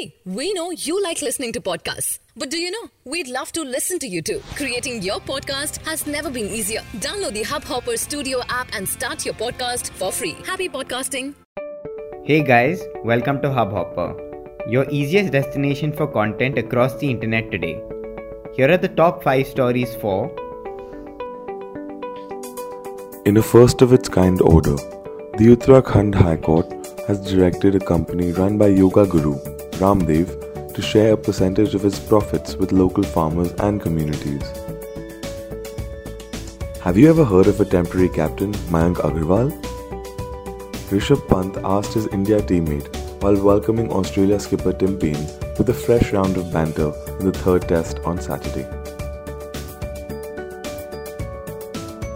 Hey, we know you like listening to podcasts. But do you know? We'd love to listen to you too. Creating your podcast has never been easier. Download the Hubhopper Studio app and start your podcast for free. Happy podcasting. Hey guys, welcome to Hubhopper, your easiest destination for content across the internet today. Here are the top 5 stories for In a first of its kind order, the Uttarakhand High Court has directed a company run by yoga guru Ramdev to share a percentage of its profits with local farmers and communities. Have you ever heard of a temporary captain, Mayank Agarwal? Rishabh Pant asked his India teammate while welcoming Australia skipper Tim Paine with a fresh round of banter in the third test on Saturday.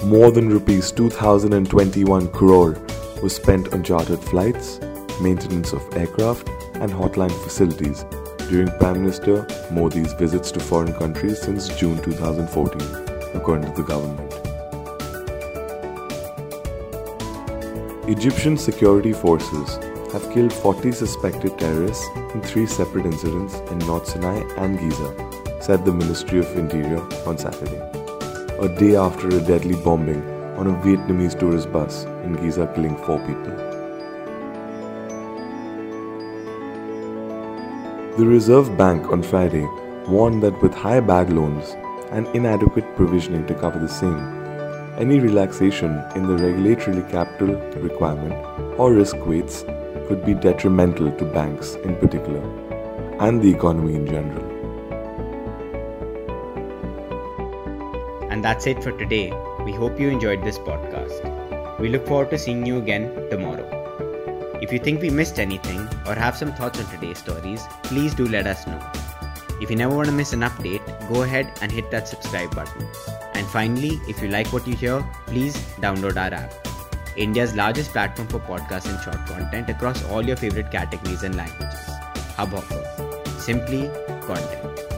More than rupees 2021 crore was spent on chartered flights, maintenance of aircraft, and hotline facilities during Prime Minister Modi's visits to foreign countries since June 2014, according to the government. Egyptian security forces have killed 40 suspected terrorists in three separate incidents in North Sinai and Giza, said the Ministry of Interior on Saturday a day after a deadly bombing on a Vietnamese tourist bus in Giza, killing four people. The Reserve Bank on Friday warned that with high bag loans and inadequate provisioning to cover the same, any relaxation in the regulatory capital requirement or risk weights could be detrimental to banks in particular and the economy in general. And that's it for today. We hope you enjoyed this podcast. We look forward to seeing you again tomorrow. If you think we missed anything or have some thoughts on today's stories, please do let us know. If you never want to miss an update, go ahead and hit that subscribe button. And finally, if you like what you hear, please download our app. India's largest platform for podcasts and short content across all your favorite categories and languages. Hubhopper. Simply content.